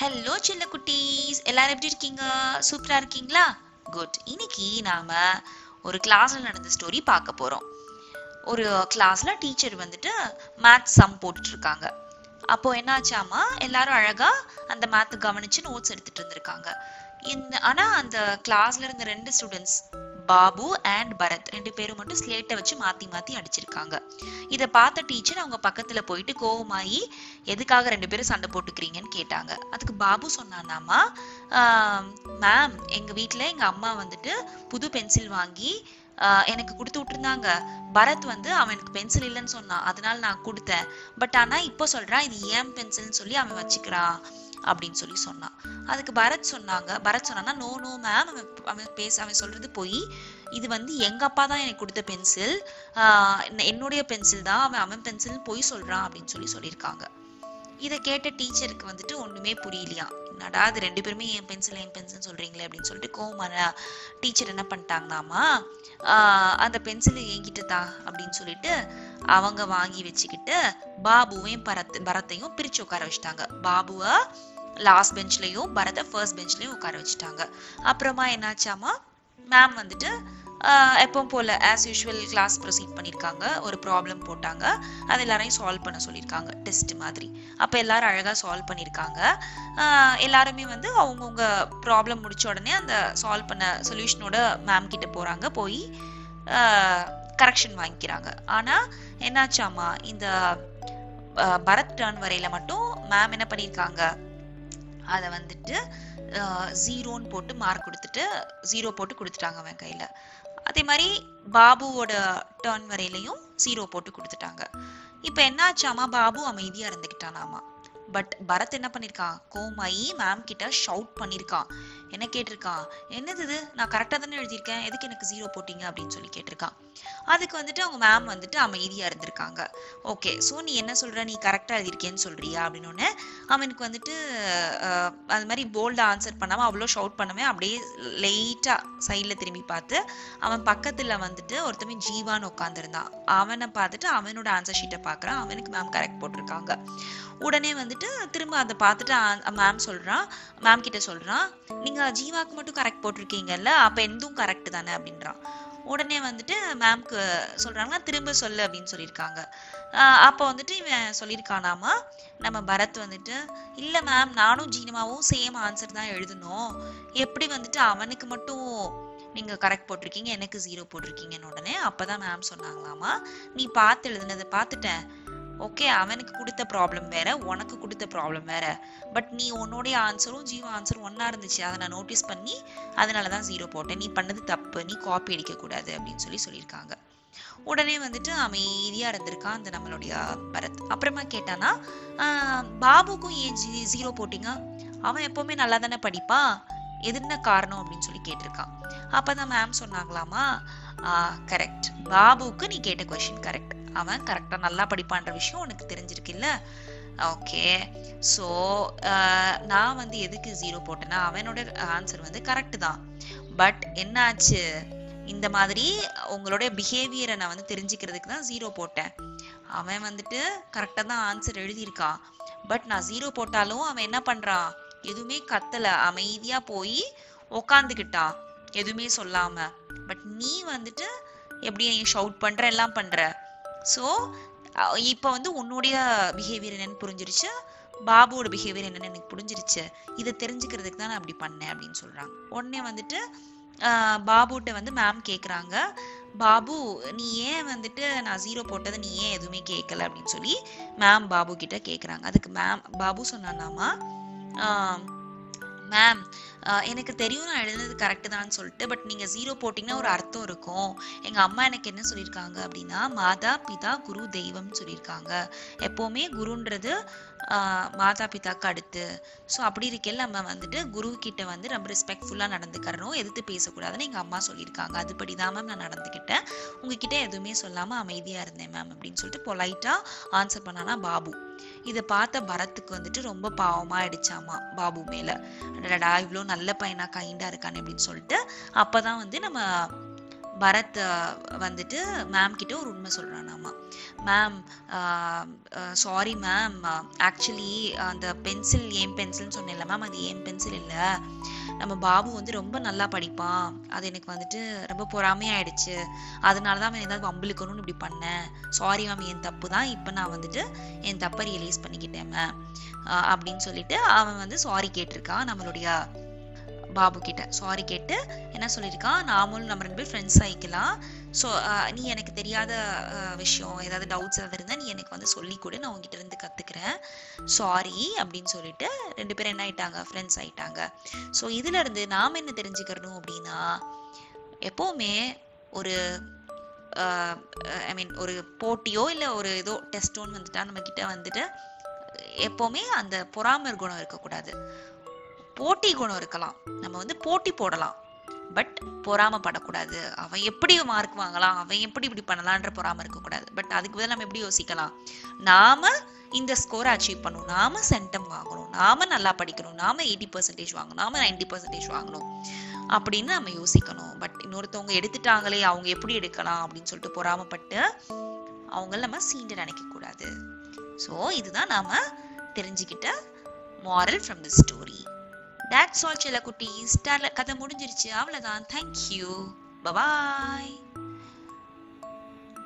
Hello சின்ன குட்டீஸ். எல்லாரும் எப்படி இருக்கீங்க? சூப்பரா இருக்கீங்களா? குட் இன்னைக்கு நாம ஒரு கிளாஸ்ல நடந்த ஸ்டோரி பார்க்க போறோம். ஒரு கிளாஸ்ல டீச்சர் வந்துட்டு மேத்ஸ் சம் போட்டுட்டு இருக்காங்க அப்போ என்னாச்சாமா? எல்லாரும் அழகா அந்த மேத் கவனிச்சு நோட்ஸ் எடுத்துட்டு இருந்திருக்காங்க இந்த ஆனா அந்த கிளாஸ்ல இருந்த ரெண்டு ஸ்டூடெண்ட்ஸ் பாபு அண்ட் பரத் ரெண்டு பேரும் மட்டும் ஸ்லேட்டை வச்சு மாத்தி மாத்தி அடிச்சிருக்காங்க. இதை பார்த்த டீச்சர் அவங்க பக்கத்துல போயிட்டு கோவமாயி எதுக்காக ரெண்டு பேரும் சண்டை போட்டுக்கிறீங்கன்னு கேட்டாங்க. அதுக்கு பாபு சொன்னானாமா மேம் எங்க வீட்டுல எங்க அம்மா வந்துட்டு புது பென்சில் வாங்கி எனக்கு கொடுத்து விட்டுருந்தாங்க. பரத் வந்து அவனுக்கு பென்சில் இல்லைன்னு சொன்னான். அதனால நான் கொடுத்தேன். பட் ஆனா இப்போ சொல்றான் இது ஏன் பென்சில்னு சொல்லி அவன் வச்சுக்கிறான். அப்படின்னு சொல்லி சொன்னான் அதுக்கு பரத் சொன்னாங்க. பரத் சொன்னான்னா நோ நோ மேம் அவன் அவன் பேச அவன் சொல்றது போய். இது வந்து எங்க அப்பா தான் எனக்கு கொடுத்த பென்சில். என்னுடைய பென்சில் தான். அவன் அவன் பென்சில் போய் சொல்றான் அப்படின்னு சொல்லி சொல்லியிருக்காங்க. இதை கேட்ட டீச்சருக்கு வந்துட்டு ஒண்ணுமே புரியலையா? என்னடா அது ரெண்டு பேருமே என் பென்சில் என் பென்சில் சொல்றீங்களே அப்படின்னு சொல்லிட்டு கோவமான டீச்சர் என்ன பண்ணிட்டாங்கனாமா அந்த பென்சில் என்கிட்ட தான் அப்படின்னு சொல்லிட்டு அவங்க வாங்கி வச்சுக்கிட்டு பாபுவையும் பரத் பரத்தையும் பிரிச்சு உட்கார வச்சுட்டாங்க. பாபுவை லாஸ்ட் பெஞ்ச்லேயும் பரத ஃபர்ஸ்ட் பெஞ்ச்லேயும் உட்கார வச்சுட்டாங்க. அப்புறமா என்னாச்சாமா? மேம் வந்துட்டு ஆஹ் எப்பவும் ஆஸ் யூஷுவல் கிளாஸ் ப்ரொசீட் பண்ணியிருக்காங்க ஒரு ப்ராப்ளம் போட்டாங்க. அது எல்லாரையும் சால்வ் பண்ண சொல்லியிருக்காங்க டெஸ்ட் மாதிரி. அப்போ எல்லாரும் அழகாக சால்வ் பண்ணியிருக்காங்க எல்லாருமே வந்து அவங்கவுங்க ப்ராப்ளம் முடிச்ச உடனே அந்த சால்வ் பண்ண சொல்யூஷனோட மேம் கிட்ட போகிறாங்க போய் கரெக்ஷன் வாங்கிக்கிறாங்க. ஆனால் என்னாச்சாமா? இந்த பரத் டர்ன் வரையில் மட்டும் மேம் என்ன பண்ணியிருக்காங்க அதை வந்துட்டு ஜீரோன்னு போட்டு மார்க் கொடுத்துட்டு ஜீரோ போட்டு கொடுத்துட்டாங்க அவன் கையில. அதே மாதிரி பாபுவோட டர்ன் வரையிலையும் ஜீரோ போட்டு கொடுத்துட்டாங்க. இப்போ என்னாச்சாமா பாபு அமைதியா இருந்துக்கிட்டானாமா பட் பரத் என்ன பண்ணியிருக்கான் கோமாயி மேம் கிட்ட ஷவுட் பண்ணியிருக்கான் என்ன கேட்டிருக்கான் என்னது இது? நான் கரெக்டாக தானே எழுதியிருக்கேன். எதுக்கு எனக்கு ஜீரோ போட்டீங்க? அப்படின்னு சொல்லி கேட்டிருக்கான் அதுக்கு வந்துட்டு அவங்க மேம் வந்துட்டு அமைதியாக இருந்திருக்காங்க. ஓகே ஸோ நீ என்ன சொல்கிற நீ கரெக்டாக எழுதியிருக்கேன்னு சொல்கிறியா அப்படின்னு அவனுக்கு வந்துட்டு அது மாதிரி போல்டாக ஆன்சர் பண்ணாமல் அவ்வளோ ஷவுட் பண்ணவே அப்படியே லைட்டாக சைடில் திரும்பி பார்த்து அவன் பக்கத்தில் வந்துட்டு ஒருத்தவன் ஜீவான்னு உட்காந்துருந்தான் அவனை பார்த்துட்டு அவனோட ஆன்சர் ஷீட்டை பார்க்குறான். அவனுக்கு மேம் கரெக்ட் போட்டிருக்காங்க. உடனே வந்துட்டு திரும்ப அதை பார்த்துட்டு மேம் சொல்றான். மேம் கிட்ட சொல்றான். நீங்க ஜீவாக்கு மட்டும் கரெக்ட் போட்டிருக்கீங்கல்ல அப்ப எந்தும் கரெக்ட் தானே அப்படின்றான். உடனே வந்துட்டு மேம்க்கு சொல்கிறாங்கன்னா திரும்ப சொல்லு அப்படின்னு சொல்லியிருக்காங்க. ஆஹ் அப்போ வந்துட்டு இவன் சொல்லியிருக்கானாமா நம்ம பரத் வந்துட்டு இல்ல மேம் நானும் ஜீனமாவும் சேம் ஆன்சர் தான் எழுதணும். எப்படி வந்துட்டு அவனுக்கு மட்டும் நீங்க கரெக்ட் போட்டிருக்கீங்க எனக்கு ஜீரோ போட்டிருக்கீங்கன்னு உடனே அப்பதான் மேம் சொன்னாங்களாமா நீ பார்த்து எழுதுனதை பார்த்துட்டேன். ஓகே அவனுக்கு கொடுத்த ப்ராப்ளம் வேற உனக்கு கொடுத்த ப்ராப்ளம் வேற. பட் நீ உன்னுடைய ஆன்சரும் ஜீவா ஆன்சரும் ஒன்றா இருந்துச்சு. அதை நான் நோட்டீஸ் பண்ணி அதனால தான் ஜீரோ போட்டேன். நீ பண்ணது தப்பு. நீ காப்பி அடிக்கக்கூடாது அப்படின்னு சொல்லி சொல்லியிருக்காங்க. உடனே வந்துட்டு அமைதியாக இருந்திருக்கான் அந்த நம்மளுடைய பரத். அப்புறமா கேட்டானா பாபுக்கும் ஏன் ஜீ ஜீரோ போட்டிங்க? அவன் எப்போவுமே நல்லா தானே படிப்பான்? எது என்ன காரணம்? அப்படின்னு சொல்லி கேட்டிருக்கான். அப்போ தான் மேம் சொன்னாங்களாமா கரெக்ட் பாபுக்கு நீ கேட்ட கொஷின் கரெக்ட் அவன் கரெக்டாக நல்லா படிப்பான்ற விஷயம் உனக்கு தெரிஞ்சிருக்குல்ல? ஓகே ஸோ நான் வந்து எதுக்கு ஜீரோ போட்டேன்னா அவனோட ஆன்சர் வந்து கரெக்டு தான். பட் என்னாச்சு? இந்த மாதிரி உங்களுடைய பிஹேவியரை நான் வந்து தெரிஞ்சுக்கிறதுக்கு தான் ஜீரோ போட்டேன். அவன் வந்துட்டு கரெக்டாக தான் ஆன்சர் எழுதியிருக்கான். பட் நான் ஜீரோ போட்டாலும் அவன் என்ன பண்ணுறான் எதுவுமே கத்தலை. அமைதியாக போய் உக்காந்துக்கிட்டான். எதுவுமே சொல்லாமல் பட் நீ வந்துட்டு எப்படி ஷவுட் பண்ணுற எல்லாம் பண்ணுற ஸோ இப்போ வந்து உன்னுடைய பிஹேவியர் என்னன்னு புரிஞ்சிருச்சு. பாபுவோட பிஹேவியர் என்னன்னு எனக்கு புரிஞ்சிருச்சு. இதை தெரிஞ்சுக்கிறதுக்கு தான் நான் அப்படி பண்ணேன் அப்படின்னு சொல்கிறாங்க உடனே வந்துட்டு பாபுகிட்ட வந்து மேம் கேட்குறாங்க பாபு நீ ஏன் வந்துட்டு நான் ஜீரோ போட்டதை நீ ஏன் எதுவுமே கேட்கல அப்படின்னு சொல்லி மேம் பாபு கிட்ட கேட்குறாங்க அதுக்கு மேம் பாபு சொன்னானாமா மேம் எனக்கு தெரியும் நான் எழுதுனது கரெக்டு தான் சொல்லிட்டு பட் நீங்க ஜீரோ போட்டீங்கன்னா ஒரு அர்த்தம் இருக்கும். எங்க அம்மா எனக்கு என்ன சொல்லியிருக்காங்க அப்படின்னா மாதா பிதா குரு தெய்வம்னு சொல்லியிருக்காங்க. எப்பவுமே குருன்றது மாதா பிதாக்கு அடுத்து. ஸோ அப்படி இருக்கையில் நம்ம வந்துட்டு குரு கிட்ட வந்து ரொம்ப ரெஸ்பெக்ட்ஃபுல்லாக நடந்துக்கிறோம் எதிர்த்து பேசக்கூடாதுன்னு எங்கள் அம்மா சொல்லியிருக்காங்க. அதுபடி தான் மேம் நான் நடந்துக்கிட்டேன். உங்ககிட்ட எதுவுமே சொல்லாமல் அமைதியாக இருந்தேன் மேம் அப்படின்னு சொல்லிட்டு பொலைட்டாக ஆன்சர் பண்ணானா பாபு. இதை பார்த்த பரத்துக்கு வந்துட்டு ரொம்ப பாவமாக ஆயிடுச்சாமா பாபு மேலே. அடடா இவ்வளோ நல்ல பையனா கைண்டாக இருக்கானே அப்படின்னு சொல்லிட்டு அப்போ தான் வந்து நம்ம பரத் வந்துட்டு மேம் கிட்ட ஒரு உண்மை சொல்றானாமா. மேம் சாரி மேம் ஆக்சுவலி அந்த பென்சில் ஏன் பென்சில்னு சொன்னேன்ல மேம் அது ஏன் பென்சில் இல்லை? நம்ம பாபு வந்து ரொம்ப நல்லா படிப்பான். அது எனக்கு வந்துட்டு ரொம்ப பொறாமையாயிடுச்சு. அதனால தான் அவன் ஏதாவது வம்பிழுக்கணும்னு இப்படி பண்ணேன். சாரி மேம் என் தப்பு தான். இப்போ நான் வந்துட்டு என் தப்பை ரியலைஸ் பண்ணிக்கிட்டேன் மேம் அப்படின்னு சொல்லிட்டு அவன் வந்து சாரி கேட்டிருக்கான் நம்மளுடைய பாபு கிட்ட சாரி கேட்டு என்ன சொல்லியிருக்கான் நாமளும் நம்ம ரெண்டு பேரும் ஃப்ரெண்ட்ஸ் ஆகிக்கலாம் ஸோ நீ எனக்கு தெரியாத விஷயம் ஏதாவது டவுட்ஸ் ஏதாவது இருந்தால் நீ எனக்கு வந்து சொல்லி கொடு. நான் உங்ககிட்ட இருந்து கற்றுக்கிறேன் சாரி அப்படின்னு சொல்லிட்டு ரெண்டு பேரும் என்ன ஆயிட்டாங்க? ஃப்ரெண்ட்ஸ் ஆயிட்டாங்க. ஸோ இதுலேருந்து நாம் என்ன தெரிஞ்சுக்கிறணும் அப்படின்னா எப்போவுமே ஒரு ஐ மீன் ஒரு போட்டியோ இல்லை ஒரு ஏதோ டெஸ்ட்டோன்னு வந்துட்டா நம்ம வந்துட்டு எப்போவுமே அந்த பொறாமர் குணம் இருக்கக்கூடாது. போட்டி குணம் இருக்கலாம். நம்ம வந்து போட்டி போடலாம். பட் பொறாமப்படக்கூடாது அவன் எப்படி மார்க் வாங்கலாம்? அவன் எப்படி இப்படி பண்ணலான்ற பொறாம இருக்கக்கூடாது. பட் அதுக்கு பதில் நம்ம எப்படி யோசிக்கலாம்? நாம இந்த ஸ்கோரை அச்சீவ் பண்ணணும். நாம சென்டம் வாங்கணும். நாம நல்லா படிக்கணும். நாம எயிட்டி பர்சன்டேஜ் வாங்கணும். நாம நைன்டி பர்சன்டேஜ் வாங்கணும். அப்படின்னு நம்ம யோசிக்கணும். பட் இன்னொருத்தவங்க எடுத்துட்டாங்களே அவங்க எப்படி எடுக்கலாம் அப்படின்னு சொல்லிட்டு பொறாமப்பட்டு அவங்கள நம்ம சீண்டு நினைக்க கூடாது ஸோ இதுதான் நாம தெரிஞ்சுக்கிட்ட moral from the story that's all சில குட்டீஸ் கதை முடிஞ்சிருச்சு. அவ்வளோதான் தேங்க்யூ பபாய்